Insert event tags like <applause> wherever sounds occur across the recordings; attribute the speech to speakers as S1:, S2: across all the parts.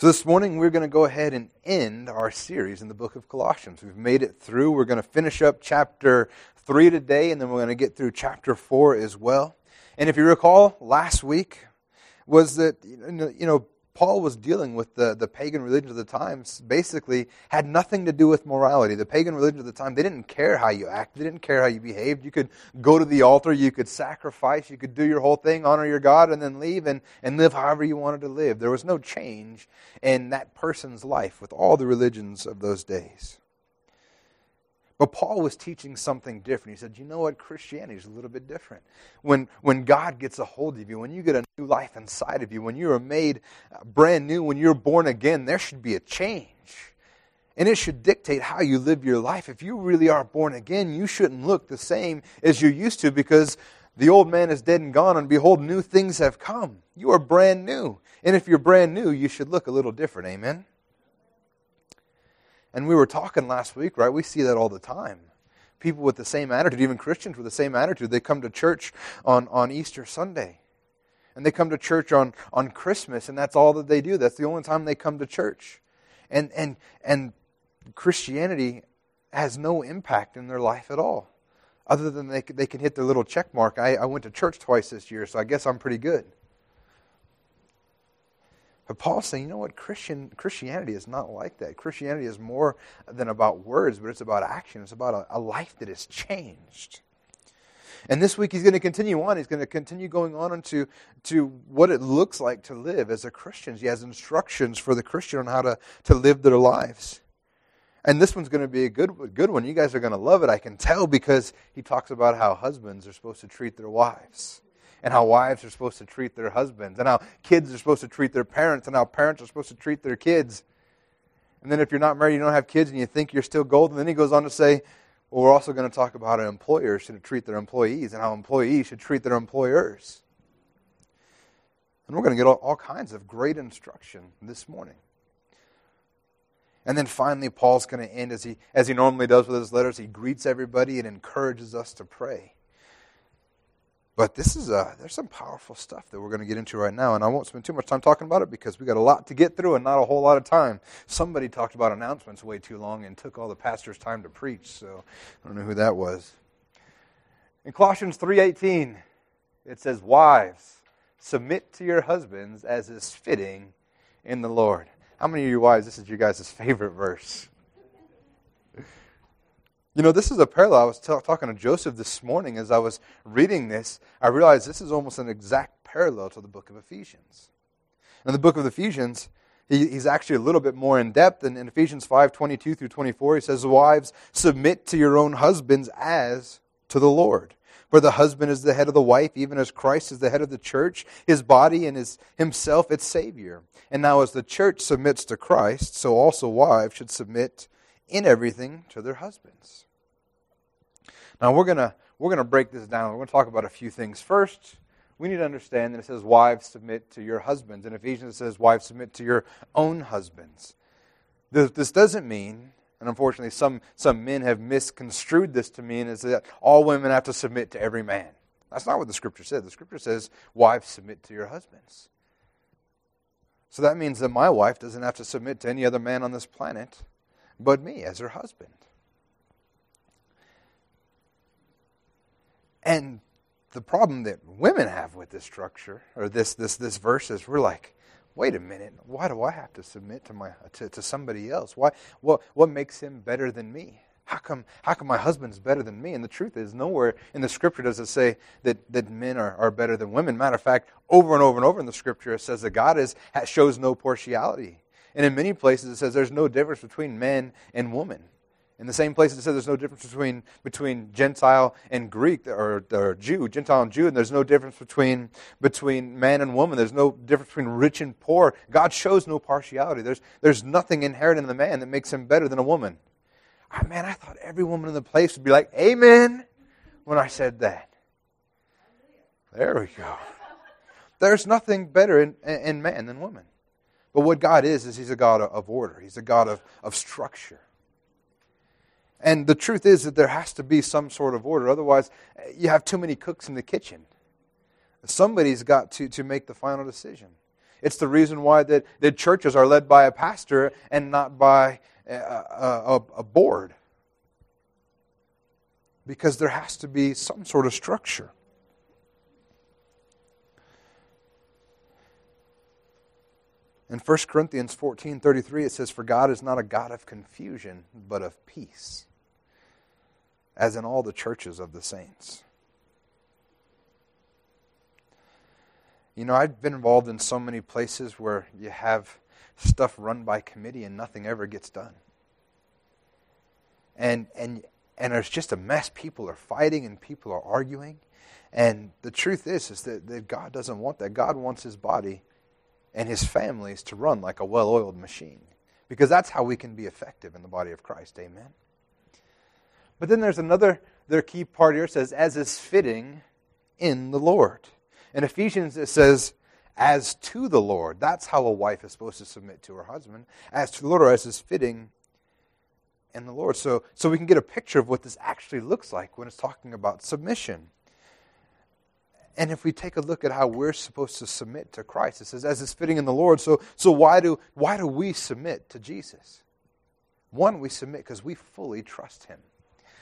S1: So, this morning we're going to go ahead and end our series in the book of Colossians. We've made it through. We're going to finish up chapter 3 today, and then we're going to get through chapter 4 as well. And if you recall, last week was that, you know, Paul was dealing with the, the pagan religions of the times basically had nothing to do with morality. The pagan religions of the time, they didn't care how you acted, they didn't care how you behaved. You could go to the altar, you could sacrifice, you could do your whole thing, honor your God, and then leave and, and live however you wanted to live. There was no change in that person's life with all the religions of those days. But Paul was teaching something different. He said, You know what? Christianity is a little bit different. When, when God gets a hold of you, when you get a new life inside of you, when you are made uh, brand new, when you're born again, there should be a change. And it should dictate how you live your life. If you really are born again, you shouldn't look the same as you used to because the old man is dead and gone, and behold, new things have come. You are brand new. And if you're brand new, you should look a little different. Amen? And we were talking last week, right? We see that all the time. People with the same attitude, even Christians with the same attitude, they come to church on, on Easter Sunday. And they come to church on, on Christmas, and that's all that they do. That's the only time they come to church. And, and, and Christianity has no impact in their life at all, other than they, they can hit their little check mark. I, I went to church twice this year, so I guess I'm pretty good. But Paul's saying, you know what? Christian, Christianity is not like that. Christianity is more than about words, but it's about action. It's about a, a life that is changed. And this week he's going to continue on. He's going to continue going on into to what it looks like to live as a Christian. He has instructions for the Christian on how to, to live their lives. And this one's going to be a good, good one. You guys are going to love it, I can tell, because he talks about how husbands are supposed to treat their wives and how wives are supposed to treat their husbands, and how kids are supposed to treat their parents, and how parents are supposed to treat their kids. And then if you're not married, you don't have kids, and you think you're still golden, then he goes on to say, well, we're also going to talk about how employers should treat their employees and how employees should treat their employers. And we're going to get all, all kinds of great instruction this morning. And then finally, Paul's going to end as he, as he normally does with his letters. He greets everybody and encourages us to pray. But this is a, there's some powerful stuff that we're going to get into right now, and I won't spend too much time talking about it because we got a lot to get through and not a whole lot of time. Somebody talked about announcements way too long and took all the pastor's time to preach, so I don't know who that was. In Colossians 3:18, it says, "Wives, submit to your husbands as is fitting in the Lord." How many of you wives? This is your guys' favorite verse. You know, this is a parallel. I was t- talking to Joseph this morning as I was reading this. I realized this is almost an exact parallel to the book of Ephesians. In the book of Ephesians, he, he's actually a little bit more in depth. And in Ephesians 5 22 through 24, he says, Wives, submit to your own husbands as to the Lord. For the husband is the head of the wife, even as Christ is the head of the church, his body and his, himself its Savior. And now, as the church submits to Christ, so also wives should submit in everything to their husbands. Now we're gonna we're gonna break this down. We're to talk about a few things. First, we need to understand that it says, "Wives submit to your husbands." In Ephesians, it says, "Wives submit to your own husbands." This doesn't mean, and unfortunately, some some men have misconstrued this to mean is that all women have to submit to every man. That's not what the Scripture says. The Scripture says, "Wives submit to your husbands." So that means that my wife doesn't have to submit to any other man on this planet but me as her husband. And the problem that women have with this structure, or this, this, this verse, is we're like, wait a minute, why do I have to submit to, my, to, to somebody else? Why, what, what makes him better than me? How come, how come my husband's better than me? And the truth is, nowhere in the scripture does it say that, that men are, are better than women. Matter of fact, over and over and over in the scripture, it says that God is, shows no partiality. And in many places, it says there's no difference between men and women. In the same place it says there's no difference between, between Gentile and Greek or, or Jew, Gentile and Jew, and there's no difference between, between man and woman. There's no difference between rich and poor. God shows no partiality. There's, there's nothing inherent in the man that makes him better than a woman. Oh, man, I thought every woman in the place would be like, Amen, when I said that. There we go. There's nothing better in, in man than woman. But what God is, is He's a God of order, He's a God of, of structure. And the truth is that there has to be some sort of order. Otherwise, you have too many cooks in the kitchen. Somebody's got to, to make the final decision. It's the reason why that, that churches are led by a pastor and not by a, a, a board. Because there has to be some sort of structure. In 1 Corinthians 14 33, it says, For God is not a God of confusion, but of peace, as in all the churches of the saints. You know, I've been involved in so many places where you have stuff run by committee and nothing ever gets done. And, and, and there's just a mess. People are fighting and people are arguing. And the truth is, is that, that God doesn't want that. God wants his body and his families to run like a well oiled machine. Because that's how we can be effective in the body of Christ. Amen. But then there's another their key part here says, as is fitting in the Lord. In Ephesians, it says, as to the Lord. That's how a wife is supposed to submit to her husband. As to the Lord, or as is fitting in the Lord. So, so we can get a picture of what this actually looks like when it's talking about submission. And if we take a look at how we're supposed to submit to Christ, it says, as is fitting in the Lord. So, so why, do, why do we submit to Jesus? One, we submit because we fully trust Him.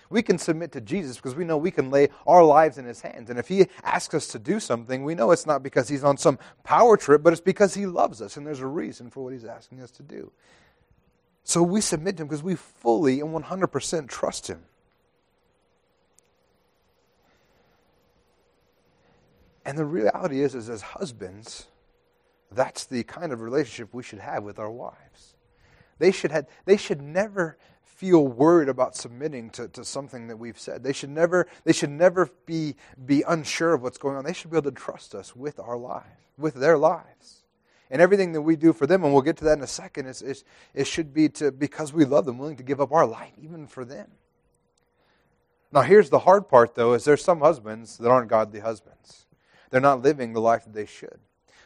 S1: We can submit to Jesus because we know we can lay our lives in His hands. And if He asks us to do something, we know it's not because He's on some power trip, but it's because He loves us and there's a reason for what He's asking us to do. So we submit to Him because we fully and 100% trust Him. And the reality is, is as husbands, that's the kind of relationship we should have with our wives. They should, have, they should never feel worried about submitting to, to something that we've said. They should never, they should never be, be unsure of what's going on. They should be able to trust us with our lives, with their lives. And everything that we do for them, and we'll get to that in a second, is, is, it should be to, because we love them, willing to give up our life even for them. Now, here's the hard part, though, is there's some husbands that aren't godly husbands. They're not living the life that they should.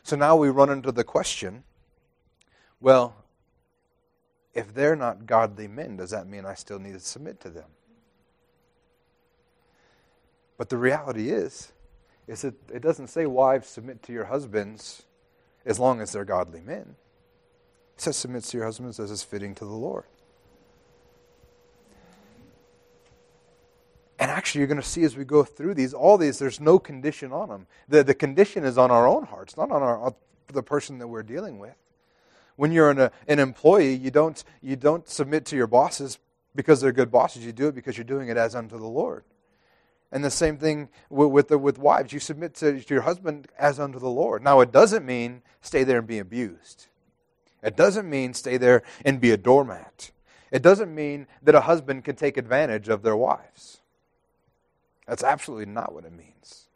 S1: So now we run into the question well, if they're not godly men, does that mean I still need to submit to them? But the reality is, is that it doesn't say wives submit to your husbands as long as they're godly men. It says submit to your husbands as is fitting to the Lord. And actually, you're going to see as we go through these, all these, there's no condition on them. The, the condition is on our own hearts, not on our, the person that we're dealing with. When you're an, uh, an employee, you don't, you don't submit to your bosses because they're good bosses. You do it because you're doing it as unto the Lord. And the same thing with, with, the, with wives. You submit to, to your husband as unto the Lord. Now, it doesn't mean stay there and be abused. It doesn't mean stay there and be a doormat. It doesn't mean that a husband can take advantage of their wives. That's absolutely not what it means.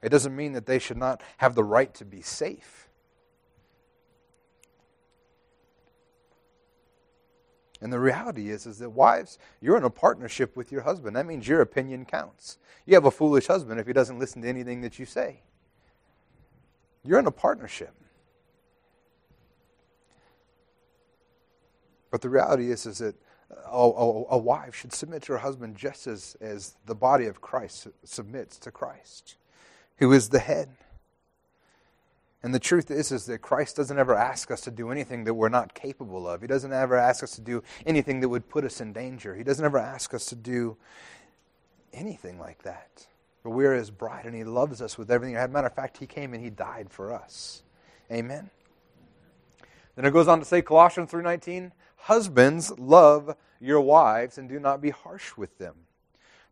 S1: It doesn't mean that they should not have the right to be safe. And the reality is, is that wives, you're in a partnership with your husband. That means your opinion counts. You have a foolish husband if he doesn't listen to anything that you say. You're in a partnership. But the reality is, is that a, a, a, wife should submit to her husband just as, as the body of Christ submits to Christ, who is the head. And the truth is, is that Christ doesn't ever ask us to do anything that we're not capable of. He doesn't ever ask us to do anything that would put us in danger. He doesn't ever ask us to do anything like that. But we're his bride, and he loves us with everything. As a matter of fact, he came and he died for us. Amen. Then it goes on to say, Colossians 3.19, Husbands, love your wives and do not be harsh with them.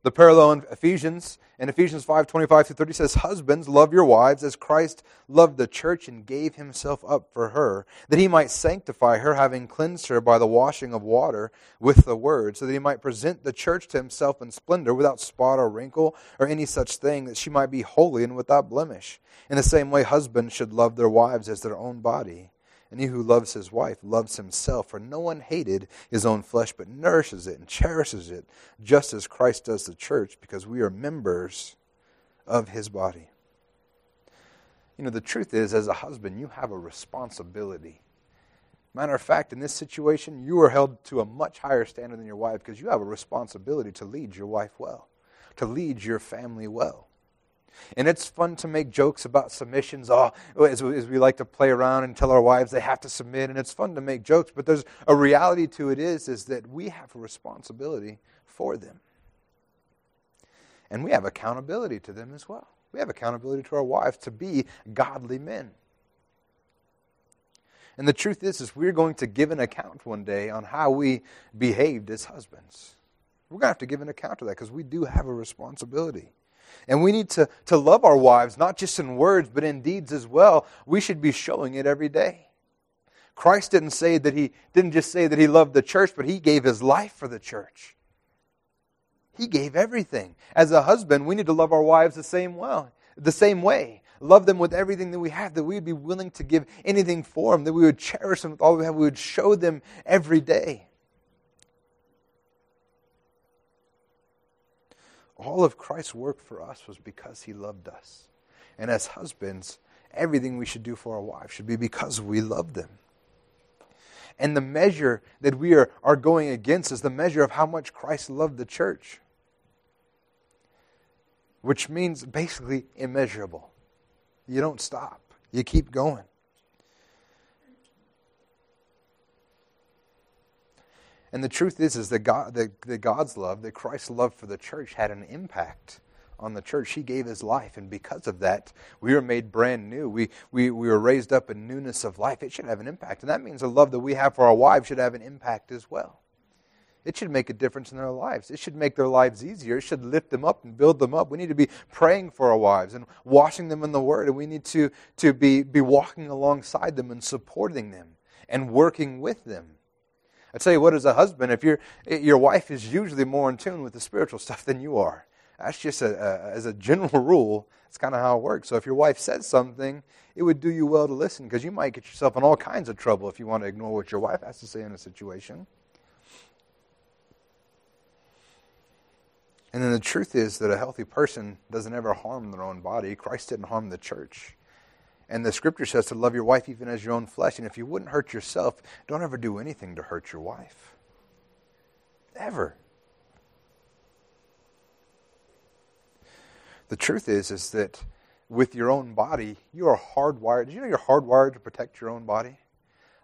S1: The parallel in Ephesians, in Ephesians 5 25 through 30 says, Husbands, love your wives as Christ loved the church and gave himself up for her, that he might sanctify her, having cleansed her by the washing of water with the word, so that he might present the church to himself in splendor, without spot or wrinkle or any such thing, that she might be holy and without blemish. In the same way, husbands should love their wives as their own body. And he who loves his wife loves himself, for no one hated his own flesh, but nourishes it and cherishes it, just as Christ does the church, because we are members of his body. You know, the truth is, as a husband, you have a responsibility. Matter of fact, in this situation, you are held to a much higher standard than your wife because you have a responsibility to lead your wife well, to lead your family well. And it's fun to make jokes about submissions, ah, oh, as, as we like to play around and tell our wives they have to submit, and it's fun to make jokes, but there's a reality to it is, is that we have a responsibility for them. And we have accountability to them as well. We have accountability to our wives to be godly men. And the truth is, is we're going to give an account one day on how we behaved as husbands. We're going to have to give an account of that because we do have a responsibility. And we need to, to love our wives, not just in words, but in deeds as well. We should be showing it every day. Christ didn't say that he didn't just say that he loved the church, but he gave his life for the church. He gave everything. As a husband, we need to love our wives the same well, the same way. Love them with everything that we have, that we would be willing to give anything for them, that we would cherish them with all we have, we would show them every day. All of Christ's work for us was because he loved us. And as husbands, everything we should do for our wives should be because we love them. And the measure that we are, are going against is the measure of how much Christ loved the church, which means basically immeasurable. You don't stop, you keep going. And the truth is, is that, God, that, that God's love, that Christ's love for the church had an impact on the church. He gave his life, and because of that, we were made brand new. We, we, we were raised up in newness of life. It should have an impact. And that means the love that we have for our wives should have an impact as well. It should make a difference in their lives. It should make their lives easier. It should lift them up and build them up. We need to be praying for our wives and washing them in the Word. And we need to, to be, be walking alongside them and supporting them and working with them. I tell you what, as a husband, if your eh, your wife is usually more in tune with the spiritual <laughs> stuff than you are, that's just a, a, as a general <laughs> rule. It's kind of how it works. So if your wife says something, it would do you well to listen because you might get yourself in all kinds of trouble if you want to ignore what your wife has to say in a situation. And then the truth is that a healthy person doesn't ever harm their own body. Christ didn't harm the church. And the scripture says to love your wife even as your own flesh. And if you wouldn't hurt yourself, don't ever do anything to hurt your wife. Ever. The truth is, is that with your own body, you are hardwired. Did you know you're hardwired to protect your own body?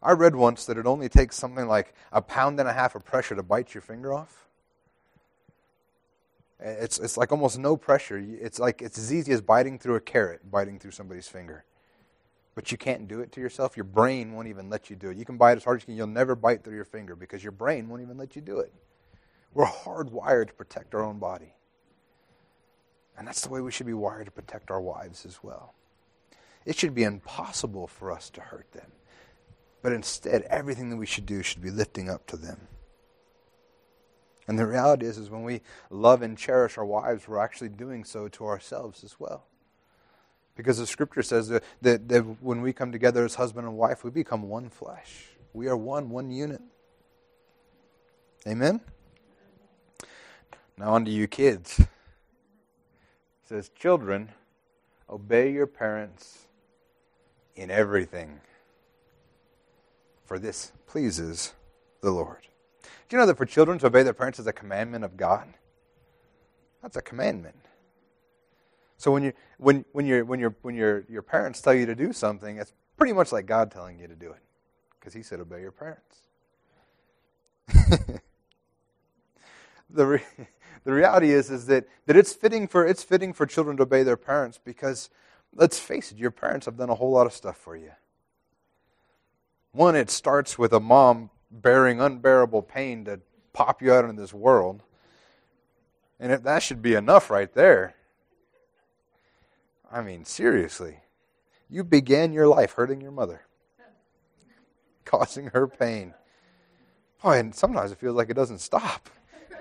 S1: I read once that it only takes something like a pound and a half of pressure to bite your finger off. It's, it's like almost no pressure. It's like it's as easy as biting through a carrot, biting through somebody's finger. But you can't do it to yourself. Your brain won't even let you do it. You can bite as hard as you can. You'll never bite through your finger because your brain won't even let you do it. We're hardwired to protect our own body. And that's the way we should be wired to protect our wives as well. It should be impossible for us to hurt them. But instead, everything that we should do should be lifting up to them. And the reality is, is when we love and cherish our wives, we're actually doing so to ourselves as well. Because the scripture says that, that, that when we come together as husband and wife, we become one flesh. We are one, one unit. Amen? Now, on to you kids says, Children, obey your parents in everything, for this pleases the Lord. Do you know that for children to obey their parents is a commandment of God? That's a commandment. So when you when when you when your when your your parents tell you to do something, it's pretty much like God telling you to do it, because He said obey your parents. <laughs> the re- <laughs> the reality is is that, that it's fitting for it's fitting for children to obey their parents because let's face it, your parents have done a whole lot of stuff for you. One, it starts with a mom bearing unbearable pain to pop you out into this world. And that should be enough right there. I mean, seriously. You began your life hurting your mother, causing her pain. Boy, and sometimes it feels like it doesn't stop.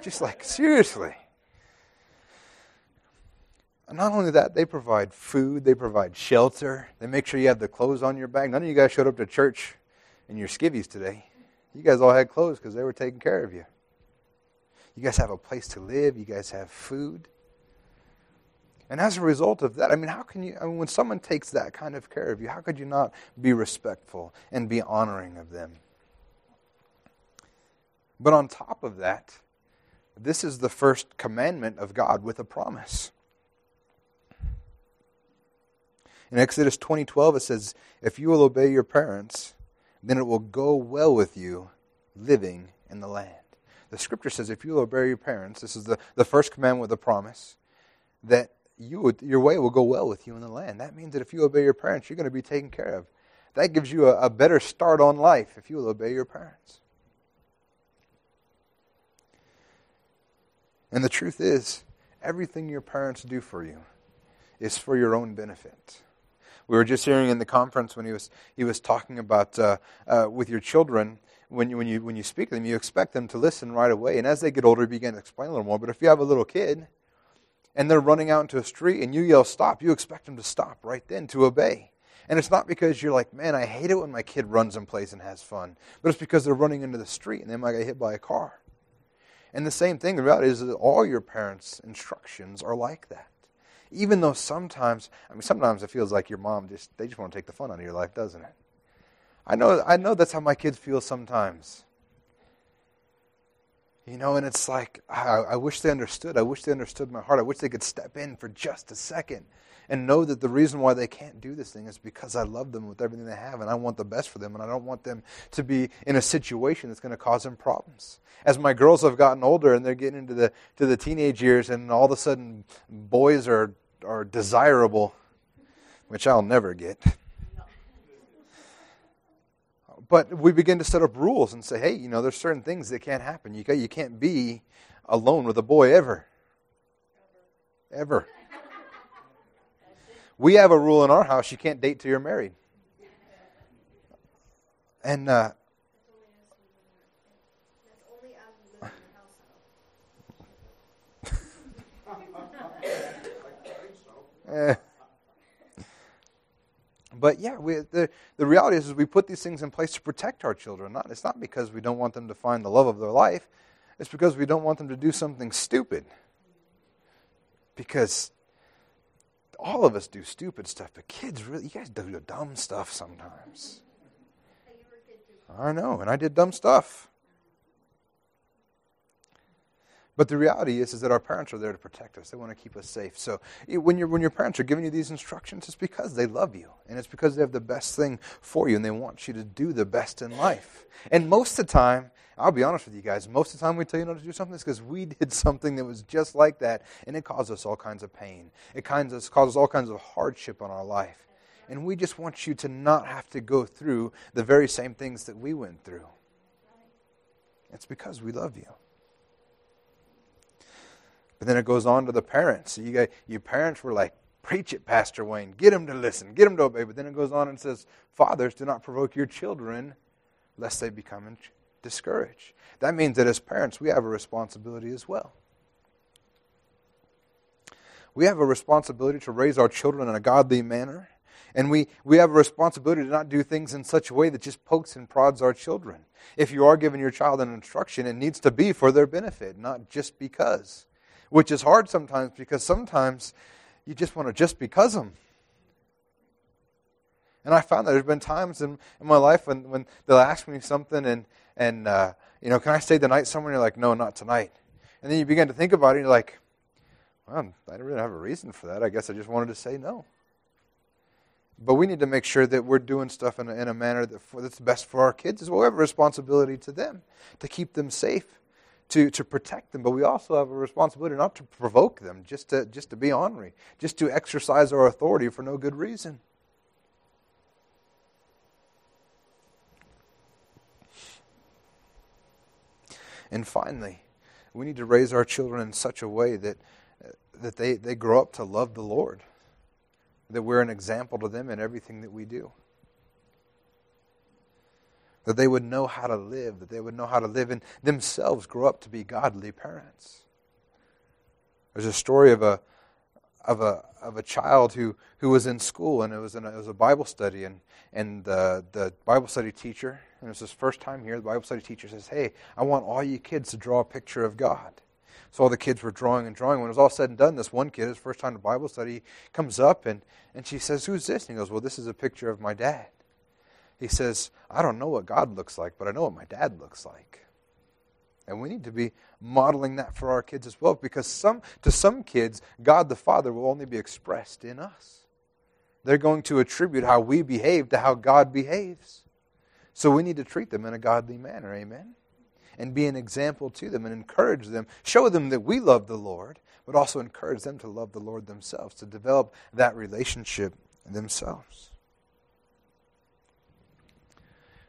S1: Just like, seriously. And not only that, they provide food, they provide shelter, they make sure you have the clothes on your back. None of you guys showed up to church in your skivvies today. You guys all had clothes because they were taking care of you. You guys have a place to live, you guys have food. And as a result of that, I mean, how can you, I mean, when someone takes that kind of care of you, how could you not be respectful and be honoring of them? But on top of that, this is the first commandment of God with a promise. In Exodus 20:12 it says, "If you will obey your parents, then it will go well with you living in the land." The scripture says if you will obey your parents, this is the, the first commandment with a promise, that you would, your way will go well with you in the land. That means that if you obey your parents, you're going to be taken care of. That gives you a, a better start on life if you will obey your parents. And the truth is, everything your parents do for you is for your own benefit. We were just hearing in the conference when he was he was talking about uh, uh, with your children when you, when you when you speak to them, you expect them to listen right away, and as they get older, you begin to explain a little more. But if you have a little kid and they're running out into a street and you yell stop, you expect them to stop right then to obey. And it's not because you're like, man, I hate it when my kid runs and plays and has fun, but it's because they're running into the street and they might get hit by a car. And the same thing, the reality is that all your parents' instructions are like that. Even though sometimes, I mean, sometimes it feels like your mom just, they just want to take the fun out of your life, doesn't it? I know, I know that's how my kids feel sometimes. You know, and it's like, I, I wish they understood. I wish they understood my heart. I wish they could step in for just a second and know that the reason why they can't do this thing is because I love them with everything they have and I want the best for them and I don't want them to be in a situation that's going to cause them problems. As my girls have gotten older and they're getting into the to the teenage years and all of a sudden boys are are desirable, which I'll never get. But we begin to set up rules and say, hey, you know, there's certain things that can't happen. You, you can't be alone with a boy ever. Ever. We have a rule in our house you can't date till you're married. And uh, <laughs> eh. But yeah, we, the, the reality is, is we put these things in place to protect our children. Not, it's not because we don't want them to find the love of their life. It's because we don't want them to do something stupid. Because all of us do stupid stuff, but kids really, you guys do dumb stuff sometimes. I know, and I did dumb stuff. But the reality is, is that our parents are there to protect us. They want to keep us safe. So when, you when your parents are giving you these instructions, it's because they love you. And it's because they have the best thing for you and they want you to do the best in life. And most of the time, I'll be honest with you guys, most of the time we tell you not to do something, it's because we did <laughs> something that was just like that and it caused us all kinds of pain. It causes, causes all kinds of hardship on our life. And we just want you to not have to go through the very same things that we went through. It's because we love you. But then it goes on to the parents. You, got, you parents were like, preach it, Pastor Wayne. Get them to listen. Get them to obey. But then it goes on and says, fathers, do not provoke your children lest they become discouraged. That means that as parents, we have a responsibility as well. We have a responsibility to raise our children in a godly manner. And we, we have a responsibility to not do things in such a way that just pokes and prods our children. If you are giving your child an instruction, it needs to be for their benefit, not just because which is hard sometimes because sometimes you just want to just because them. And I found that there's been times in, in my life when, when they'll ask me something and, and uh, you know, can I stay the night somewhere? And you're like, no, not tonight. And then you begin to think about it and you're like, well, I don't really have a reason for that. I guess I just wanted to say no. But we need to make sure that we're doing stuff in a, in a manner that for, that's best for our kids as well. We have a responsibility to them to keep them safe to, to protect them, but we also have a responsibility not to provoke them, just to, just to be ornery, just to exercise our authority for no good reason. And finally, we need to raise our children in such a way that, uh, that they, they grow up to love the Lord, that we're an example to them in everything that we do that they would know how to live, that they would know how to live and themselves grow up to be godly parents. There's a story of a of a of a child who, who was in school and it was in a, it was a Bible study and and the the Bible study teacher and it was his first time here. The Bible study teacher says, "Hey, I want all you kids to draw a picture of God." So all the kids were drawing and drawing. When it was all said and done, this one kid, his first time to Bible study, comes up and and she says, "Who's this?" And he goes, "Well, this is a picture of my dad." He says, I don't know what God looks like, but I know what my dad looks like. And we need to be modeling that for our kids as well, because some, to some kids, God the Father will only be expressed in us. They're going to attribute how we behave to how God behaves. So we need to treat them in a godly manner. Amen? And be an example to them and encourage them. Show them that we love the Lord, but also encourage them to love the Lord themselves, to develop that relationship themselves.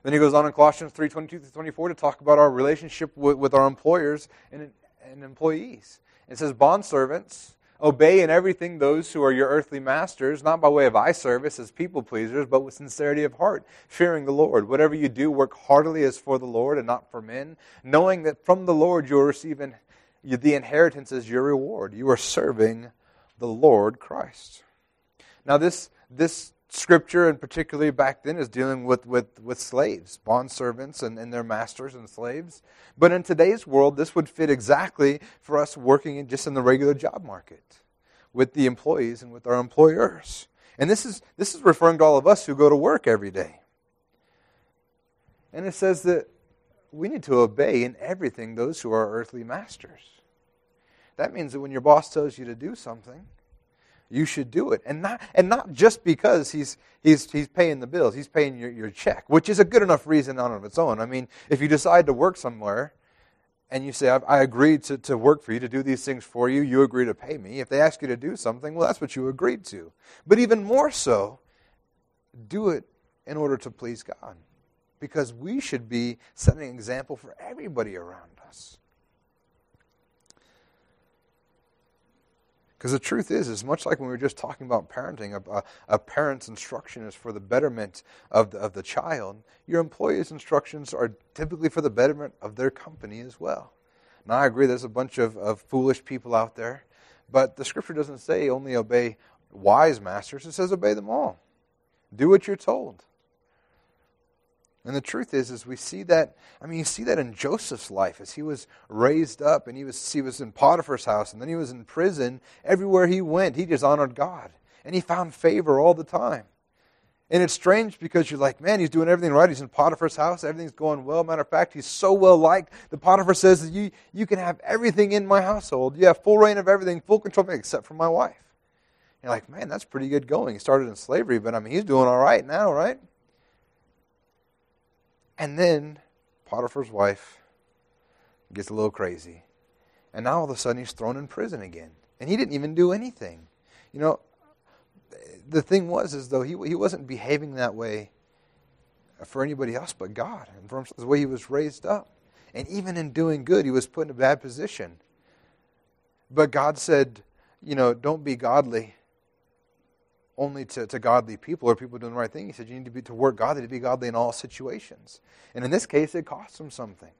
S1: Then he goes on in Colossians 3 22 24 to talk about our relationship with, with our employers and, and employees. It says, Bondservants, obey in everything those who are your earthly masters, not by way of eye service as people pleasers, but with sincerity of heart, fearing the Lord. Whatever you do, work heartily as for the Lord and not for men, knowing that from the Lord you are receiving the inheritance as your reward. You are serving the Lord Christ. Now, this, this scripture, and particularly back then, is dealing with, with, with slaves, bond servants, and, and their masters and slaves. But in today's world, this would fit exactly for us working in, just in the regular job market with the employees and with our employers. And this is, this is referring to all of us who go to work every day. And it says that we need to obey in everything those who are earthly masters. That means that when your boss tells you to do something, you should do it. And not, and not just because he's, he's, he's paying the bills, he's paying your, your check, which is a good enough reason on its own. I mean, if you decide to work somewhere and you say, I agreed to, to work for you, to do these things for you, you agree to pay me. If they ask you to do something, well, that's what you agreed to. But even more so, do it in order to please God. Because we should be setting an example for everybody around us. Because the truth is, is much like when we were just talking about parenting, a, a, parent's instruction is for the betterment of the, of the child. Your employee's instructions are typically for the betterment of their company as well. Now, I agree there's a bunch of, of foolish people out there, but the scripture doesn't say only obey wise masters, it says obey them all. Do what you're told. And the truth is, is we see that, I mean, you see that in Joseph's life as he was raised up and he was, he was in Potiphar's house and then he was in prison. Everywhere he went, he just honored God. And he found favor all the time. And it's strange because you're like, man, he's doing everything right. He's in Potiphar's house. Everything's going well. Matter of fact, he's so well liked. The Potiphar says you, you can have everything in my household. You have full reign of everything, full control except for my wife. You're like, man, that's pretty good going. He started in slavery, but I mean, he's doing all right now, right? And then Potiphar's wife gets a little crazy. And now all of a sudden he's thrown in prison again. And he didn't even do anything. You know, the thing was is though he, he wasn't behaving that way for anybody else but God and from the way he was raised up. And even in doing good, he was put in a bad position. But God said, you know, don't be godly only to, to godly people or people doing the right thing. He said you need to be to work godly to be godly in all situations. And in this case, it costs them something.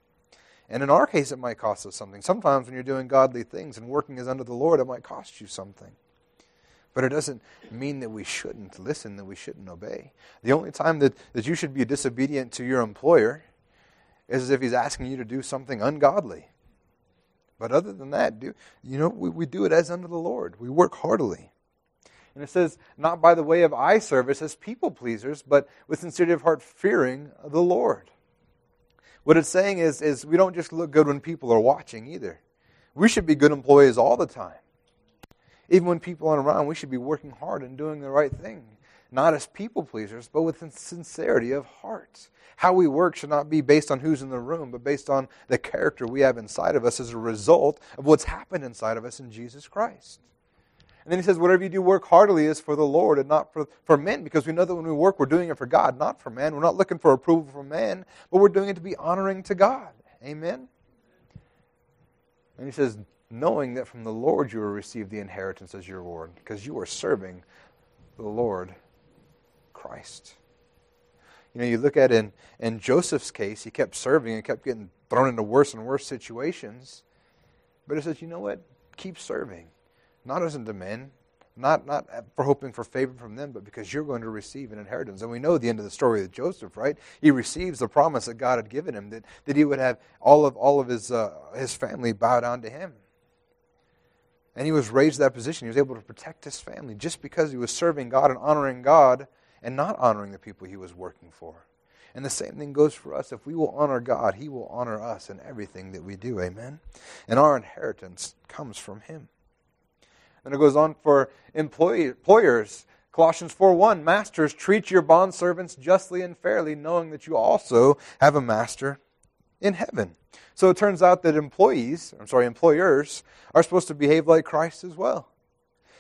S1: And in our case, it might cost us something. Sometimes when you're doing godly things and working as under the Lord, it might cost you something. But it doesn't mean that we shouldn't listen, that we shouldn't obey. The only time that, that you should be disobedient to your employer is if he's asking you to do something ungodly. But other than that, do, you know, we, we do it as under the Lord. We work heartily. And it says, not by the way of eye service as people pleasers, but with sincerity of heart, fearing the Lord. What it's saying is, is we don't just look good when people are watching either. We should be good employees all the time. Even when people aren't around, we should be working hard and doing the right thing. Not as people pleasers, but with sincerity of heart. How we work should not be based on who's in the room, but based on the character we have inside of us as a result of what's happened inside of us in Jesus Christ. And then he says, whatever you do, work heartily is for the Lord and not for, for men, because we know that when we work, we're doing it for God, not for man. We're not looking for approval from man, but we're doing it to be honoring to God. Amen? And he says, knowing that from the Lord you will receive the inheritance as your reward, because you are serving the Lord Christ. You know, you look at in, in Joseph's case, he kept serving and kept getting thrown into worse and worse situations. But it says, you know what? Keep serving not as unto men, not, not for hoping for favor from them, but because you're going to receive an inheritance. And we know the end of the story of Joseph, right? He receives the promise that God had given him, that, that he would have all of, all of his, uh, his family bow down to him. And he was raised to that position. He was able to protect his family just because he was serving God and honoring God and not honoring the people he was working for. And the same thing goes for us. If we will honor God, he will honor us in everything that we do. Amen? And our inheritance comes from him. And it goes on for employers. Colossians 4:1 Masters treat your bondservants justly and fairly knowing that you also have a master in heaven. So it turns out that employees, I'm sorry, employers are supposed to behave like Christ as well.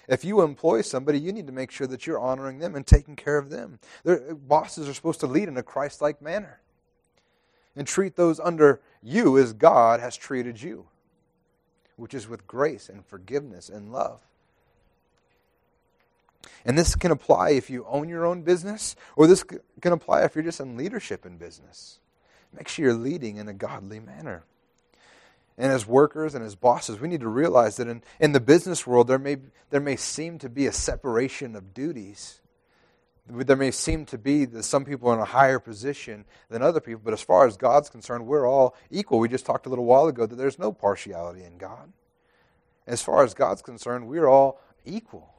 S1: If you employ somebody, you need to make sure that you're honoring them and taking care of them. Their bosses are supposed to lead in a Christ like manner and treat those under you as God has treated you, which is with grace and forgiveness and love. And this can apply if you own your own business, or this can apply if you're just in leadership in business. Make sure you're leading in a godly manner. And as workers and as bosses, we need to realize that in, in the business world, there may, there may seem to be a separation of duties. There may seem to be that some people are in a higher position than other people, but as far as God's concerned, we're all equal. We just talked a little while ago that there's no partiality in God. As far as God's concerned, we're all equal.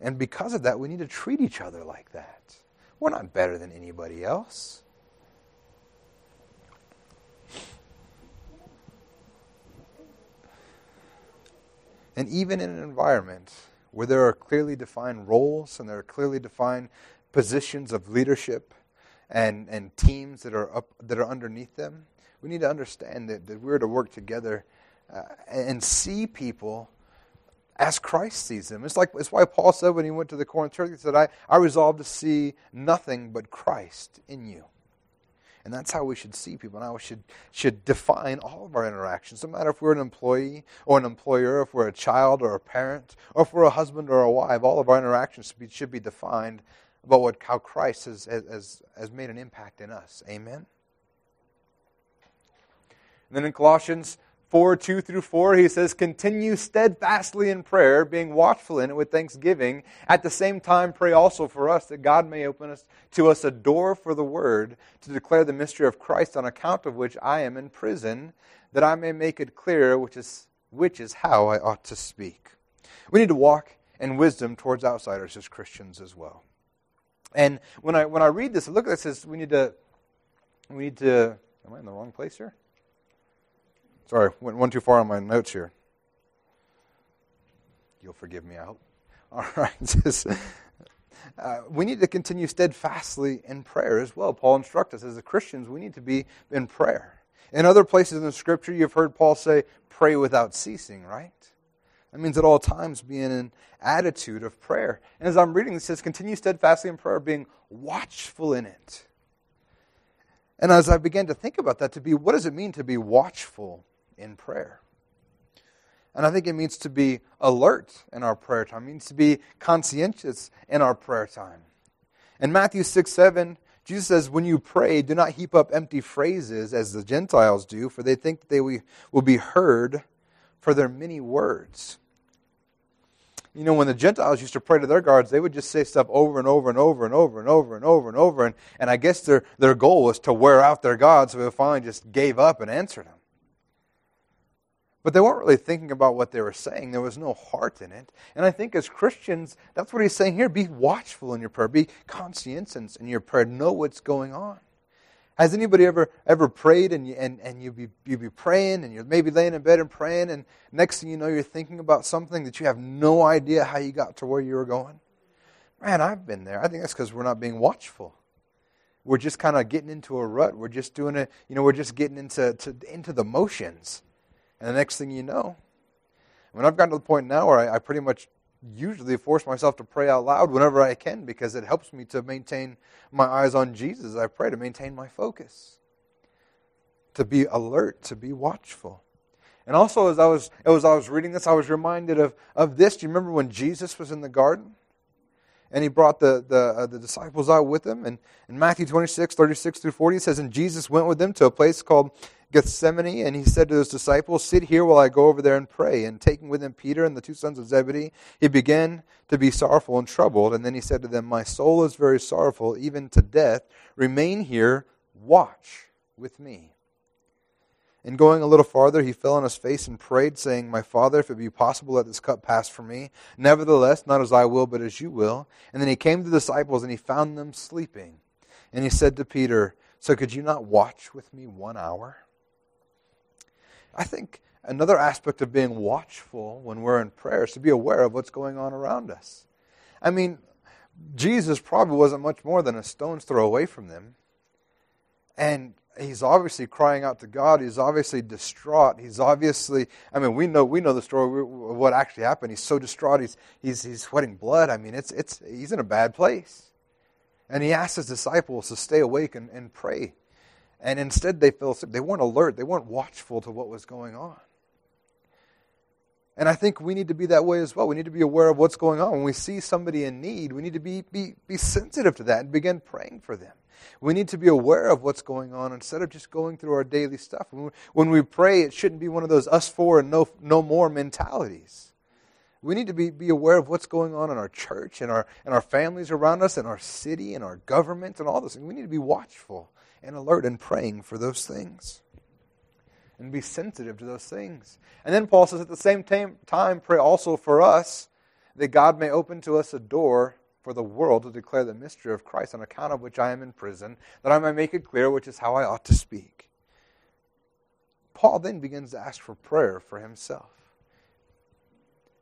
S1: And because of that, we need to treat each other like that. We're not better than anybody else. And even in an environment where there are clearly defined roles and there are clearly defined positions of leadership and, and teams that are up that are underneath them, we need to understand that, that we're to work together uh, and see people as Christ sees them. It's like it's why Paul said when he went to the Corinth church, he said, I, I resolved to see nothing but Christ in you. And that's how we should see people. And how we should, should define all of our interactions. No matter if we're an employee or an employer, if we're a child or a parent, or if we're a husband or a wife, all of our interactions should be, should be defined about what, how Christ has, has, has made an impact in us. Amen? And then in Colossians 4 2 through 4, he says, Continue steadfastly in prayer, being watchful in it with thanksgiving. At the same time, pray also for us that God may open us, to us a door for the word to declare the mystery of Christ, on account of which I am in prison, that I may make it clear which is, which is how I ought to speak. We need to walk in wisdom towards outsiders as Christians as well. And when I, when I read this, I look at this, says we need to, we need to, am I in the wrong place here? Sorry, went one too far on my notes here. You'll forgive me, I hope. <laughs> All right. <laughs> Uh, we need to continue steadfastly in prayer as well. Paul instructs us as Christians, we need to be in prayer. In other places in the scripture, you've heard Paul say, pray without ceasing, right? That means at all times be in an attitude of prayer. And as I'm reading, it says, continue steadfastly in prayer, being watchful in it. And as I began to think about that, to be, what does it mean to be watchful in prayer. And I think it means to be alert in our prayer time. It means to be conscientious in our prayer time. In Matthew 6 7, Jesus says, When you pray, do not heap up empty phrases as the Gentiles do, for they think they will be heard for their many words. You know, when the Gentiles used to pray to their gods, they would just say stuff over and over and over and over and over and over and over. And, and I guess their, their goal was to wear out their gods, so they finally just gave up and answered them. But they weren't really thinking about what they were saying. There was no heart in it. And I think as Christians, that's what he's saying here. Be watchful in your prayer. Be conscientious in your prayer. Know what's going on. Has anybody ever ever prayed and you, and, and you be you be praying and you're maybe laying in bed and praying and next thing you know you're thinking about something that you have no idea how you got to where you were going? Man, I've been there. I think that's because we're not being watchful. We're just kind of getting into a rut. We're just doing it, you know, we're just getting into to, into the motions. And the next thing you know, mean, I've gotten to the point now where I, I pretty much usually force myself to pray out loud whenever I can because it helps me to maintain my eyes on Jesus. I pray to maintain my focus, to be alert, to be watchful. And also, as I was as I was reading this, I was reminded of, of this. Do you remember when Jesus was in the garden? And he brought the, the, uh, the disciples out with him. And in Matthew 26, 36 through 40, it says, And Jesus went with them to a place called Gethsemane, and he said to his disciples, Sit here while I go over there and pray. And taking with him Peter and the two sons of Zebedee, he began to be sorrowful and troubled. And then he said to them, My soul is very sorrowful, even to death. Remain here, watch with me. And going a little farther, he fell on his face and prayed, saying, My father, if it be possible, let this cup pass from me. Nevertheless, not as I will, but as you will. And then he came to the disciples, and he found them sleeping. And he said to Peter, So could you not watch with me one hour? I think another aspect of being watchful when we're in prayer is to be aware of what's going on around us. I mean, Jesus probably wasn't much more than a stone's throw away from them. And he's obviously crying out to God. He's obviously distraught. He's obviously, I mean, we know we know the story what actually happened. He's so distraught. He's he's he's sweating blood. I mean, it's it's he's in a bad place. And he asks his disciples to stay awake and, and pray. And instead, they fell sick. They weren't alert. They weren't watchful to what was going on. And I think we need to be that way as well. We need to be aware of what's going on. When we see somebody in need, we need to be, be, be sensitive to that and begin praying for them. We need to be aware of what's going on instead of just going through our daily stuff. When we, pray, it shouldn't be one of those us four and no, no more mentalities. We need to be, be aware of what's going on in our church and our, and our families around us and our city and our government and all this. We need to be watchful and alert and praying for those things and be sensitive to those things. And then Paul says, at the same time, pray also for us that God may open to us a door for the world to declare the mystery of Christ, on account of which I am in prison, that I may make it clear which is how I ought to speak. Paul then begins to ask for prayer for himself.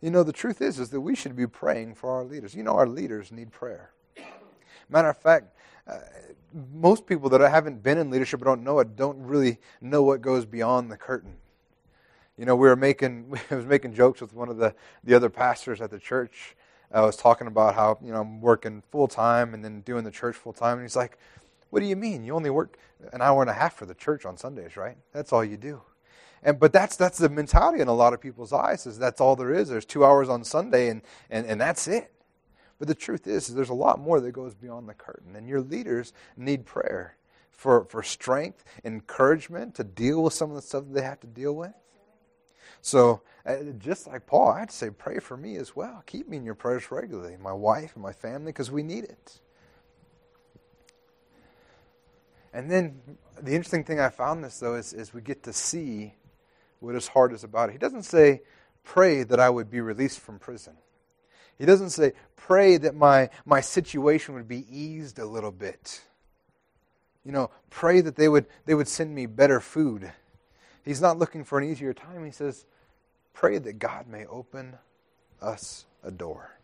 S1: You know, the truth is, is that we should be praying for our leaders. You know, our leaders need prayer. Matter of fact, uh, most people that haven't been in leadership or don't know it don't really know what goes beyond the curtain. You know, we were making, <laughs> I was making jokes with one of the, the other pastors at the church. I was talking about how, you know, I'm working full time and then doing the church full time. And he's like, What do you mean? You only work an hour and a half for the church on Sundays, right? That's all you do. And but that's that's the mentality in a lot of people's eyes is that's all there is. There's two hours on Sunday and, and, and that's it. But the truth is, is there's a lot more that goes beyond the curtain. And your leaders need prayer for, for strength, encouragement to deal with some of the stuff that they have to deal with. So, uh, just like Paul, I'd say, pray for me as well. Keep me in your prayers regularly, my wife and my family, because we need it. And then the interesting thing I found this, though, is, is we get to see what his heart is about. He doesn't say, pray that I would be released from prison. He doesn't say, pray that my, my situation would be eased a little bit. You know, pray that they would, they would send me better food. He's not looking for an easier time. He says, pray that God may open us a door.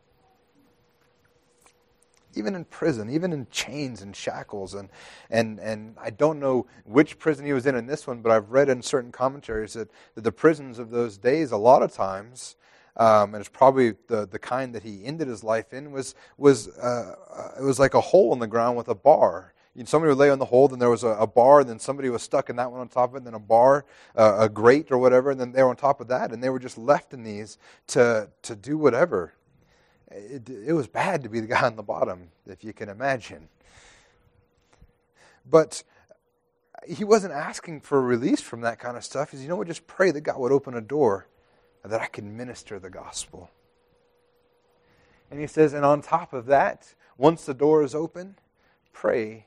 S1: Even in prison, even in chains and shackles, and, and, and I don't know which prison he was in in this one, but I've read in certain commentaries that, that the prisons of those days, a lot of times, um, and it's probably the, the kind that he ended his life in, was, was uh, uh, it was like a hole in the ground with a bar. Somebody would lay on the hole, then there was a, a, bar, and then somebody was stuck in that one on top of it, and then a bar, uh, a grate or whatever, and then they were on top of that, and they were just left in these to, to do whatever. It, it was bad to be the <laughs> guy on the bottom, if you can imagine. But he wasn't asking for release from that kind of stuff. He said, you know what, just pray that God would open a door that I can minister the gospel. And he says, and on top of that, once the door is open, pray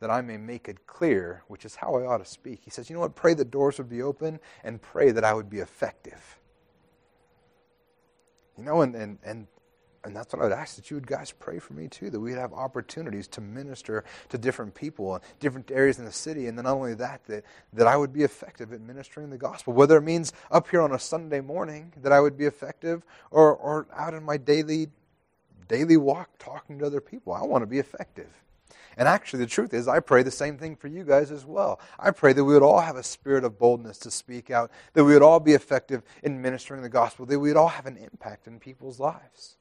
S1: that I may make it clear, which is how I ought to speak. He says, you know what? Pray the doors would be open and pray that I would be effective. You know, and, and, and and that's what I would ask that you would guys pray for me too, that we'd have opportunities to minister to different people, different areas in the city, and then not only that, that, that I would be effective at ministering the gospel. Whether it means up here on a Sunday morning that I would be effective, or, or out in my daily daily walk talking to other people. I want to be effective. And actually, the truth is, I pray the same thing for you guys as well. I pray that we would all have a spirit of boldness to speak out, that we would all be effective in ministering the gospel, that we would all have an impact in people's lives.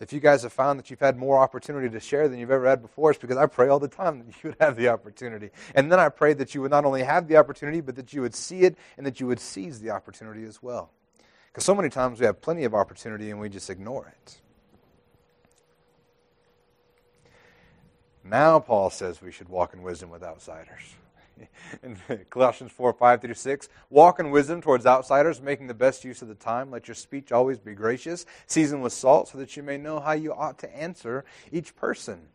S1: If you guys have found that you've had more opportunity to share than you've ever had before, it's because I pray all the time that you would have the opportunity. And then I pray that you would not only have the opportunity, but that you would see it and that you would seize the opportunity as well. Because so many times we have plenty of opportunity and we just ignore it. Now, Paul says we should walk in wisdom with outsiders. <laughs> in Colossians 4 5 through 6. Walk in wisdom towards outsiders, making the best use of the time. Let your speech always be gracious, seasoned with salt, so that you may know how you ought to answer each person.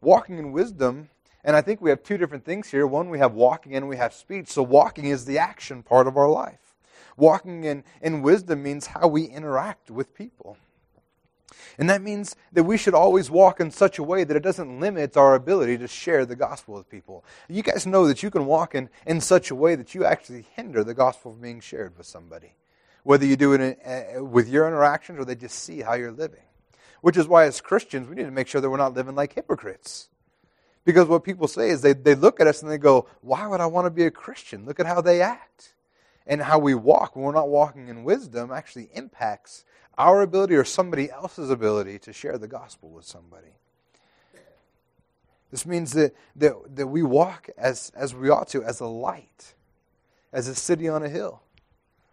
S1: Walking in wisdom, and I think we have two different things here. One, we have walking and we have speech. So, walking is the action part of our life. Walking in, in wisdom means how we interact with people. And that means that we should always walk in such a way that it doesn't limit our ability to share the gospel with people. You guys know that you can walk in, in such a way that you actually hinder the gospel from being shared with somebody. Whether you do it in, uh, with your interactions or they just see how you're living. Which is why, as Christians, we need to make sure that we're not living like hypocrites. Because what people say is they, they look at us and they go, Why would I want to be a Christian? Look at how they act. And how we walk when we're not walking in wisdom actually impacts our ability or somebody else's ability to share the gospel with somebody. This means that, that, that we walk as, as we ought to, as a light, as a city on a hill,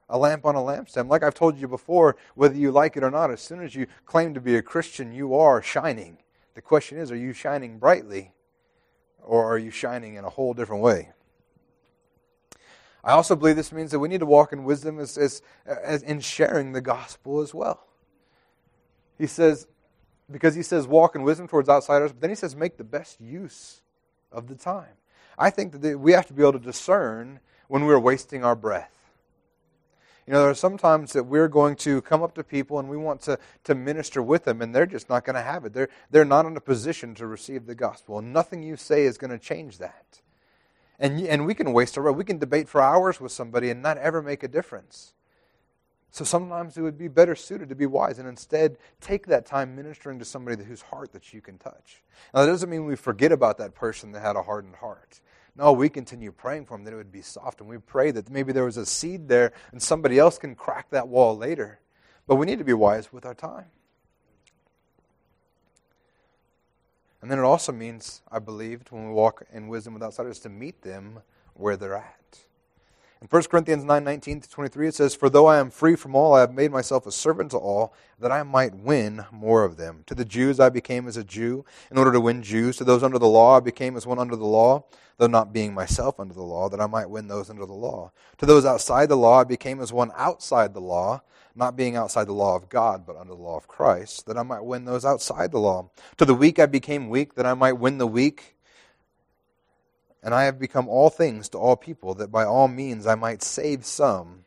S1: a lamp on a lampstand. Like I've told you before, whether you like it or not, as soon as you claim to be a Christian, you are shining. The question is, are you shining brightly or are you shining in a whole different way? I also believe this means that we need to walk in wisdom as, as, as in sharing the gospel as well. He says, because he says walk in wisdom towards outsiders, but then he says make the best use of the time. I think that we have to be able to discern when we're wasting our breath. You know, there are some times that we're going to come up to people and we want to, to minister with them, and they're just not going to have it. They're, they're not in a position to receive the gospel. And nothing you say is going to change that. And, and we can waste our breath. We can debate for hours with somebody and not ever make a difference. So sometimes it would be better suited to be wise and instead take that time ministering to somebody whose heart that you can touch. Now, that doesn't mean we forget about that person that had a hardened heart. No, we continue praying for them that it would be soft, and we pray that maybe there was a seed there and somebody else can crack that wall later. But we need to be wise with our time. And then it also means, I believed, when we walk in wisdom with outsiders, to meet them where they're at. In 1 Corinthians 9 19 to 23, it says, For though I am free from all, I have made myself a servant to all, that I might win more of them. To the Jews I became as a Jew, in order to win Jews. To those under the law I became as one under the law, though not being myself under the law, that I might win those under the law. To those outside the law I became as one outside the law not being outside the law of God, but under the law of Christ, that I might win those outside the law. To the weak I became weak, that I might win the weak. And I have become all things to all people, that by all means I might save some.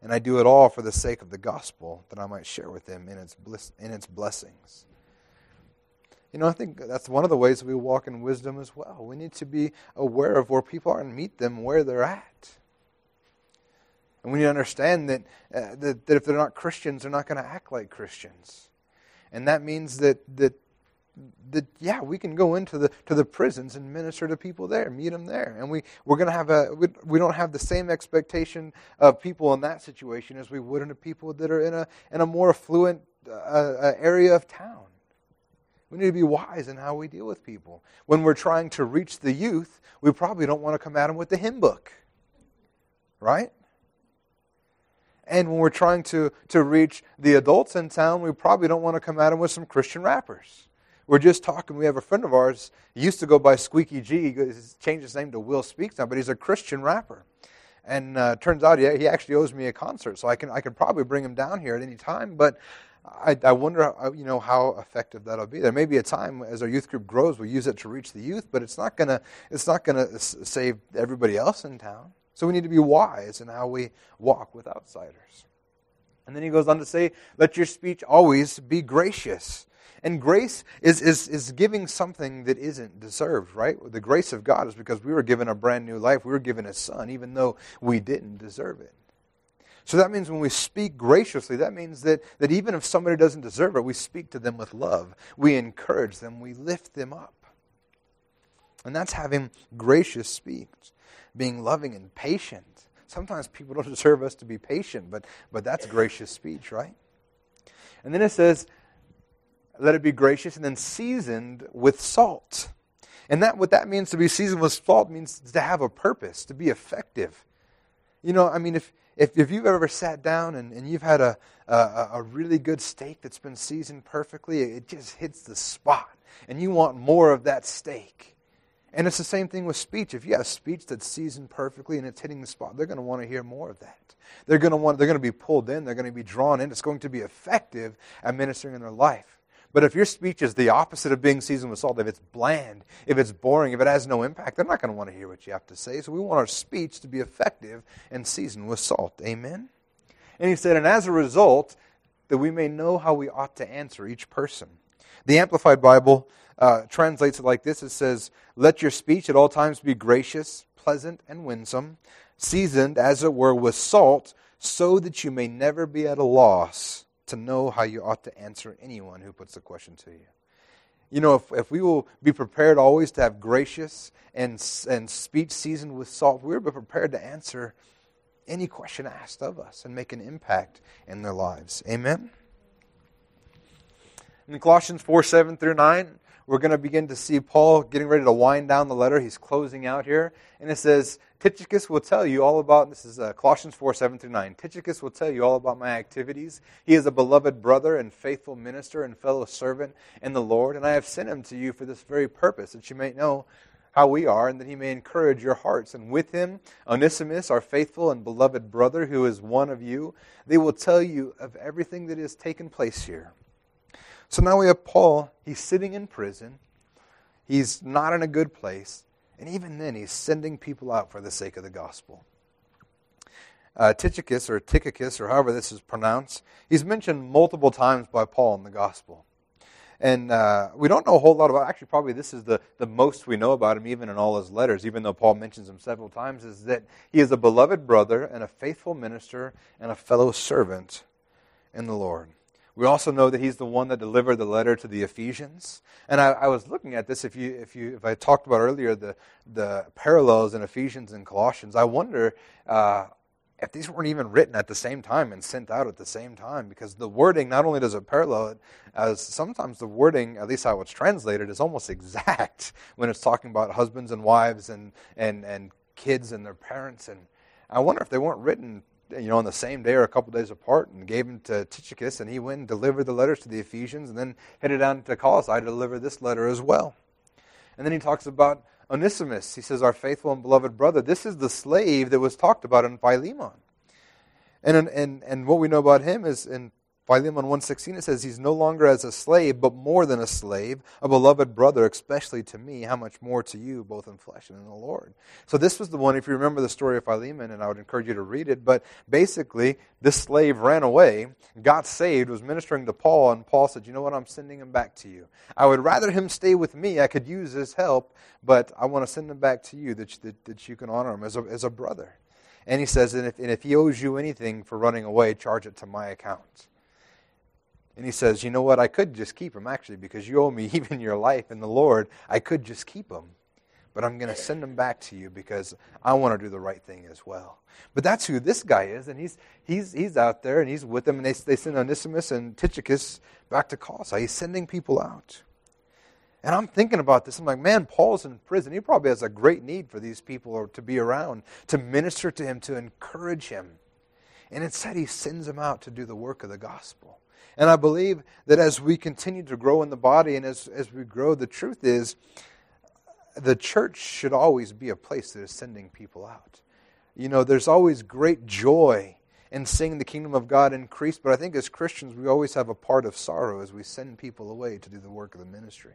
S1: And I do it all for the sake of the gospel, that I might share with them in its, bliss, in its blessings. You know, I think that's one of the ways we walk in wisdom as well. We need to be aware of where people are and meet them where they're at. And we need to understand that, uh, that, that if they're not Christians, they're not going to act like Christians. And that means that, that, that yeah, we can go into the, to the prisons and minister to people there, meet them there. And we, we're going to have a, we, we don't have the same expectation of people in that situation as we would in the people that are in a, in a more affluent uh, uh, area of town. We need to be wise in how we deal with people. When we're trying to reach the youth, we probably don't want to come at them with the hymn book. Right? And when we're trying to, to reach the adults in town, we probably don't want to come at them with some Christian rappers. We're just talking. We have a friend of ours. He used to go by Squeaky G. He's changed his name to Will Speaks now, but he's a Christian rapper. And uh, turns out he, he actually owes me a concert, so I can I can probably bring him down here at any time. But I, I wonder, how, you know, how effective that'll be. There may be a time as our youth group grows, we use it to reach the youth, but it's not gonna it's not gonna save everybody else in town. So we need to be wise in how we walk with outsiders. And then he goes on to say, let your speech always be gracious. And grace is, is, is giving something that isn't deserved, right? The grace of God is because we were given a brand new life. We were given a son, even though we didn't deserve it. So that means when we speak graciously, that means that, that even if somebody doesn't deserve it, we speak to them with love. We encourage them. We lift them up. And that's having gracious speech being loving and patient. Sometimes people don't <laughs> deserve us to be patient, but, but that's gracious speech, right? And then it says, let it be gracious and then seasoned with salt. And that what that means to be seasoned with salt means to have a purpose, to be effective. You know, I mean, if if, if you've ever sat down and, and you've had a, a, a really good steak that's been seasoned perfectly, it just hits the spot. And you want more of that steak. And it's the same thing with speech. If you have speech that's seasoned perfectly and it's hitting the spot, they're going to want to hear more of that. They're going to want they're going to be pulled in, they're going to be drawn in. It's going to be effective at ministering in their life. But if your speech is the opposite of being seasoned with salt, if it's bland, if it's boring, if it has no impact, they're not going to want to hear what you have to say. So we want our speech to be effective and seasoned with salt. Amen. And he said, and as a result, that we may know how we ought to answer each person. The Amplified Bible uh, translates it like this it says, Let your speech at all times be gracious, pleasant, and winsome, seasoned, as it were, with salt, so that you may never be at a loss to know how you ought to answer anyone who puts a question to you. You know, if, if we will be prepared always to have gracious and, and speech seasoned with salt, we'll be prepared to answer any question asked of us and make an impact in their lives. Amen? In Colossians 4 7 through 9, we're going to begin to see Paul getting ready to wind down the letter. He's closing out here. And it says, Tychicus will tell you all about, this is uh, Colossians 4 7 through 9. Tychicus will tell you all about my activities. He is a beloved brother and faithful minister and fellow servant in the Lord. And I have sent him to you for this very purpose, that you may know how we are, and that he may encourage your hearts. And with him, Onesimus, our faithful and beloved brother, who is one of you, they will tell you of everything that has taken place here. So now we have Paul. He's sitting in prison. He's not in a good place. And even then, he's sending people out for the sake of the gospel. Uh, Tychicus, or Tychicus, or however this is pronounced, he's mentioned multiple times by Paul in the gospel. And uh, we don't know a whole lot about, actually, probably this is the, the most we know about him, even in all his letters, even though Paul mentions him several times, is that he is a beloved brother and a faithful minister and a fellow servant in the Lord. We also know that he's the one that delivered the letter to the Ephesians. And I, I, was looking at this. If you, if you, if I talked about earlier the the parallels in Ephesians and Colossians, I wonder uh, if these weren't even written at the same time and sent out at the same time, because the wording not only does it parallel it, as sometimes the wording, at least how it's translated, is almost exact <laughs> when it's talking about husbands and wives and and and kids and their parents. And I wonder if they weren't written you know, on the same day or a couple days apart and gave him to Tychicus, and he went and delivered the letters to the Ephesians, and then headed down to Colossae to deliver this letter as well. And then he talks about Onesimus. He says, Our faithful and beloved brother. This is the slave that was talked about in Philemon. And, and, and what we know about him is in Philemon 1.16, it says, He's no longer as a slave, but more than a slave, a beloved brother, especially to me, how much more to you, both in flesh and in the Lord. So this was the one, if you remember the story of Philemon, and I would encourage you to read it, but basically, this slave ran away, got saved, was ministering to Paul, and Paul said, you know what, I'm sending him back to you. I would rather him stay with me. I could use his help, but I want to send him back to you that, that, that you can honor him as a, as a brother. And he says, and if, and if he owes you anything for running away, charge it to my account. And he says, You know what? I could just keep them, actually, because you owe me <laughs> even your life in the Lord. I could just keep them. But I'm going to send them back to you because I want to do the right thing as well. But that's who this guy is. And he's, he's, he's out there and he's with them. And they, they send Onesimus and Tychicus back to Colossae. He's sending people out. And I'm thinking about this. I'm like, man, Paul's in prison. He probably has a great need for these people to be around, to minister to him, to encourage him. And instead, he sends them out to do the work of the gospel. And I believe that as we continue to grow in the body and as, as we grow, the truth is the church should always be a place that is sending people out. You know, there's always great joy in seeing the kingdom of God increase, but I think as Christians, we always have a part of sorrow as we send people away to do the work of the ministry.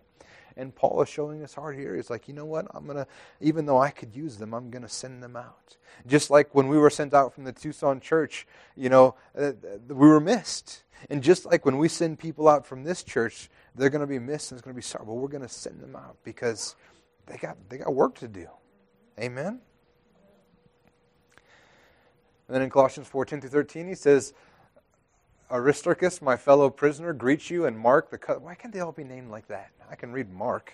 S1: And Paul is showing us hard here. He's like, you know what? I'm going to, even though I could use them, I'm going to send them out. Just like when we were sent out from the Tucson church, you know, uh, we were missed. And just like when we send people out from this church, they're going to be missed and it's going to be sorry. But we're going to send them out because they got, they got work to do. Amen? And then in Colossians 14 through 13, he says, Aristarchus, my fellow prisoner, greets you, and Mark, the why can't they all be named like that? I can read Mark.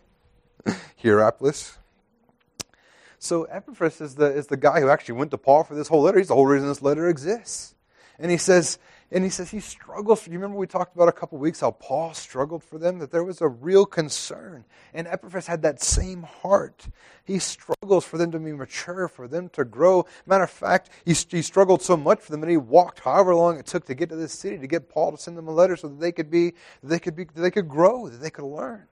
S1: Hierapolis. So Epaphras is the, is the guy who actually went to Paul for this whole letter. He's the whole reason this letter exists. And he says, And he says he struggles. You remember we talked about a couple weeks how Paul struggled for them, that there was a real concern. And Epaphras had that same heart. He struggles for them to be mature, for them to grow. Matter of fact, he, he struggled so much for them that he walked however long it took to get to this city to get Paul to send them a letter so that they could be, they could be, they could grow, that they could learn.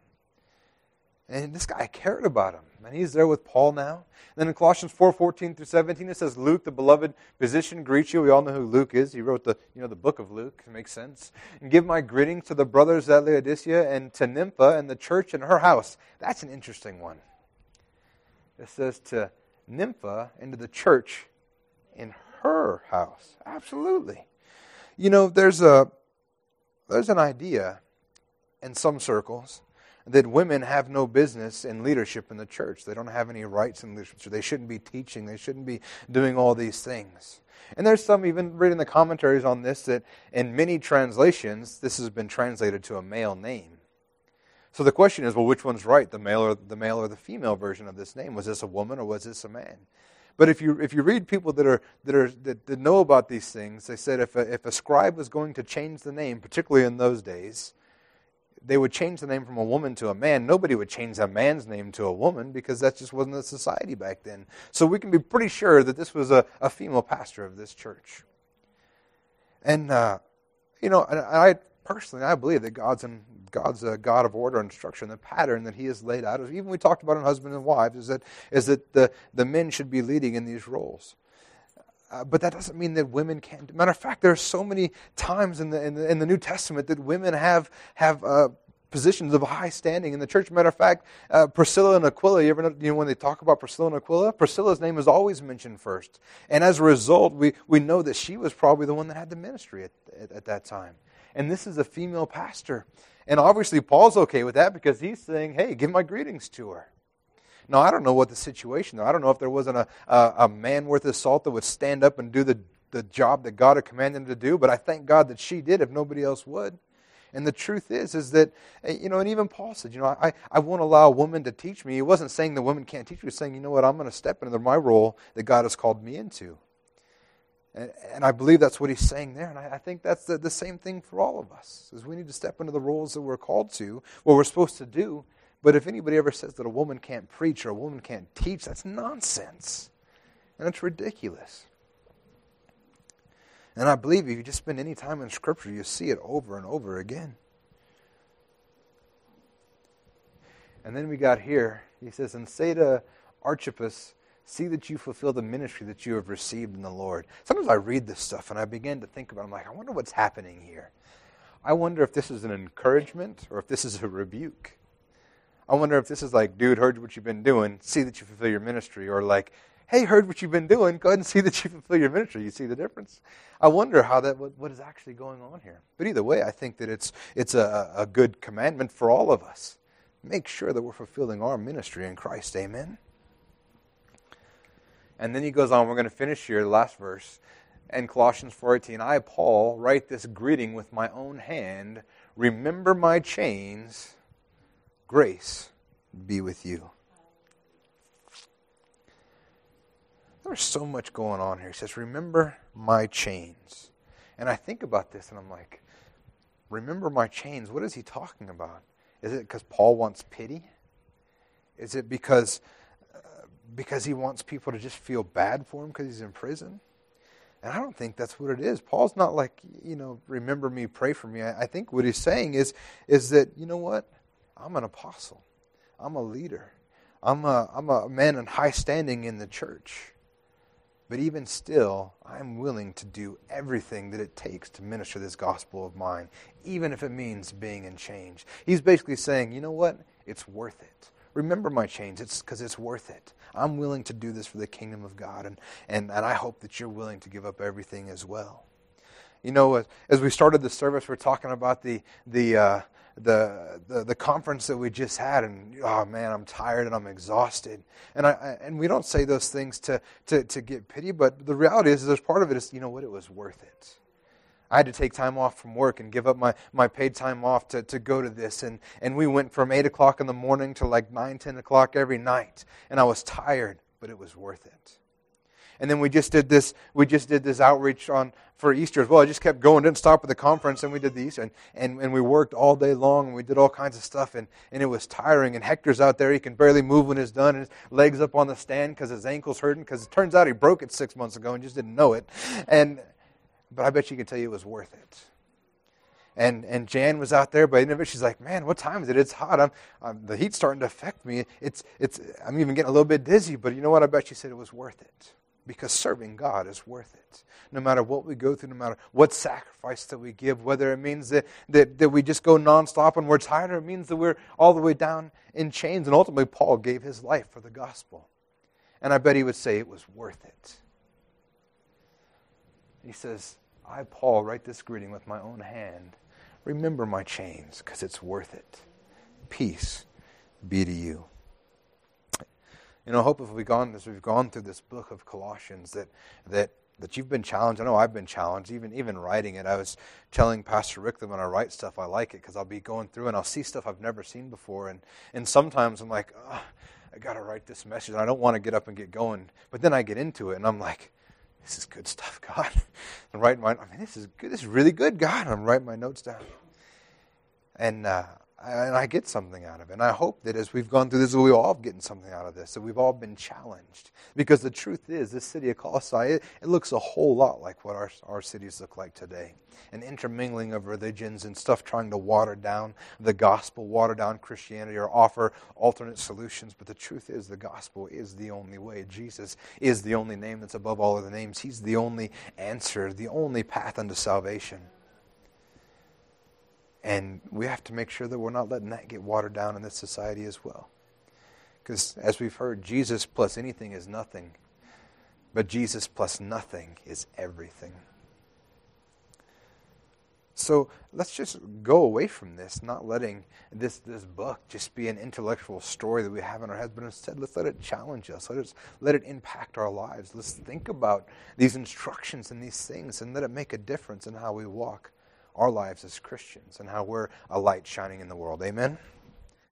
S1: And this guy cared about him. And he's there with Paul now. Then in Colossians 4 14 through 17, it says, Luke, the beloved physician, greets you. We all know who Luke is. He wrote the, you know, the book of Luke. It makes sense. And give my greetings to the brothers at Laodicea and to Nympha and the church in her house. That's an interesting one. It says to Nympha and to the church in her house. Absolutely. You know, there's a there's an idea in some circles that women have no business in leadership in the church. They don't have any rights in leadership. They shouldn't be teaching. They shouldn't be doing all these things. And there's some even reading the commentaries on this that in many translations this has been translated to a male name. So the question is, well, which one's right, the male or the male or the female version of this name? Was this a woman or was this a man? But if you if you read people that are that are that, that know about these things, they said if a, if a scribe was going to change the name, particularly in those days, they would change the name from a woman to a man. Nobody would change a man's name to a woman because that just wasn't the society back then. So we can be pretty sure that this was a, a female pastor of this church. And, uh, you know, I personally, I believe that God's, in, God's a God of order and structure, and the pattern that He has laid out, even we talked about in husbands and wives, is that, is that the, the men should be leading in these roles. Uh, but that doesn't mean that women can't. Matter of fact, there are so many times in the, in the, in the New Testament that women have, have uh, positions of high standing in the church. Matter of fact, uh, Priscilla and Aquila, you ever know, you know when they talk about Priscilla and Aquila? Priscilla's name is always mentioned first. And as a result, we, we know that she was probably the one that had the ministry at, at, at that time. And this is a female pastor. And obviously, Paul's okay with that because he's saying, hey, give my greetings to her. Now, I don't know what the situation, though. I don't know if there wasn't a, a, a man worth his salt that would stand up and do the, the job that God had commanded him to do, but I thank God that she did if nobody else would. And the truth is, is that, eh, you know, and even Paul said, you know, I, I won't allow a woman to teach me. He wasn't saying the woman can't teach me. He was saying, you know what, I'm going to step into my role that God has called me into. And, and I believe that's what he's saying there. And I, I think that's the, the same thing for all of us, is we need to step into the roles that we're called to, what we're supposed to do, but if anybody ever says that a woman can't preach or a woman can't teach, that's nonsense. And it's ridiculous. And I believe if you just spend any time in Scripture, you see it over and over again. And then we got here, he says, And say to Archippus, see that you fulfill the ministry that you have received in the Lord. Sometimes I read this stuff and I begin to think about it. I'm like, I wonder what's happening here. I wonder if this is an encouragement or if this is a rebuke. I wonder if this is like, dude, heard what you've been doing, see that you fulfill your ministry, or like, hey, heard what you've been doing, go ahead and see that you fulfill your ministry. You see the difference? I wonder how that, what, what is actually going on here. But either way, I think that it's, it's a, a good commandment for all of us. Make sure that we're fulfilling our ministry in Christ. Amen. And then he goes on, we're going to finish here, the last verse. And Colossians 4:18, I Paul write this greeting with my own hand, remember my chains Grace be with you. There's so much going on here. He says, Remember my chains. And I think about this and I'm like, Remember my chains. What is he talking about? Is it because Paul wants pity? Is it because, uh, because he wants people to just feel bad for him because he's in prison? And I don't think that's what it is. Paul's not like, you know, remember me, pray for me. I, I think what he's saying is, is that, you know what? I'm an apostle. I'm a leader. I'm a, I'm a man in high standing in the church. But even still, I'm willing to do everything that it takes to minister this gospel of mine, even if it means being in chains. He's basically saying, you know what? It's worth it. Remember my chains. It's because it's worth it. I'm willing to do this for the kingdom of God, and, and, and I hope that you're willing to give up everything as well. You know, as we started the service, we're talking about the, the, uh, the, the, the conference that we just had, and oh man, I'm tired and I'm exhausted. And I, and we don't say those things to, to, to get pity, but the reality is, there's part of it is, you know what, it was worth it. I had to take time off from work and give up my, my paid time off to, to go to this. And, and we went from 8 o'clock in the morning to like 9, 10 o'clock every night. And I was tired, but it was worth it. And then we just did this. We just did this outreach on for Easter as well. I just kept going, didn't stop at the conference, and we did the Easter, and, and, and we worked all day long, and we did all kinds of stuff, and, and it was tiring. And Hector's out there; he can barely move when it's done, and his legs up on the stand because his ankle's hurting. Because it turns out he broke it six months ago and just didn't know it. And but I bet you can tell you it was worth it and and Jan was out there, but she's like, "Man, what time is it? It's hot. I'm, I'm, the heat's starting to affect me. It's it's I'm even getting a little bit dizzy." But you know what? I bet she said it was worth it because serving God is worth it. No matter what we go through, no matter what sacrifice that we give, whether it means that, that, that we just go nonstop and we're tired, or it means that we're all the way down in chains. And ultimately, Paul gave his life for the gospel. And I bet he would say it was worth it. He says, I, Paul, write this greeting with my own hand Remember my chains because it's worth it. Peace be to you. You know, hope if we've gone as we've gone through this book of Colossians that that that you've been challenged. I know I've been challenged, even even writing it. I was telling Pastor Rick that when I write stuff, I like it because I'll be going through and I'll see stuff I've never seen before, and and sometimes I'm like, oh, I got to write this message, I don't want to get up and get going, but then I get into it, and I'm like, this is good stuff, <laughs> God. I'm writing my, I mean, this is good. This is really good, God. I'm writing my notes down. And, uh, and I get something out of it. And I hope that as we've gone through this, we've all gotten something out of this, that we've all been challenged. Because the truth is, this city of Colossae, it, it looks a whole lot like what our, our cities look like today. An intermingling of religions and stuff trying to water down the gospel, water down Christianity, or offer alternate solutions. But the truth is, the gospel is the only way. Jesus is the only name that's above all other names. He's the only answer, the only path unto salvation. And we have to make sure that we're not letting that get watered down in this society as well. Because as we've heard, Jesus plus anything is nothing, but Jesus plus nothing is everything. So let's just go away from this, not letting this, this book just be an intellectual story that we have in our heads, but instead let's let it challenge us. Let, us, let it impact our lives. Let's think about these instructions and these things and let it make a difference in how we walk our lives as Christians and how we're a light shining in the world. Amen?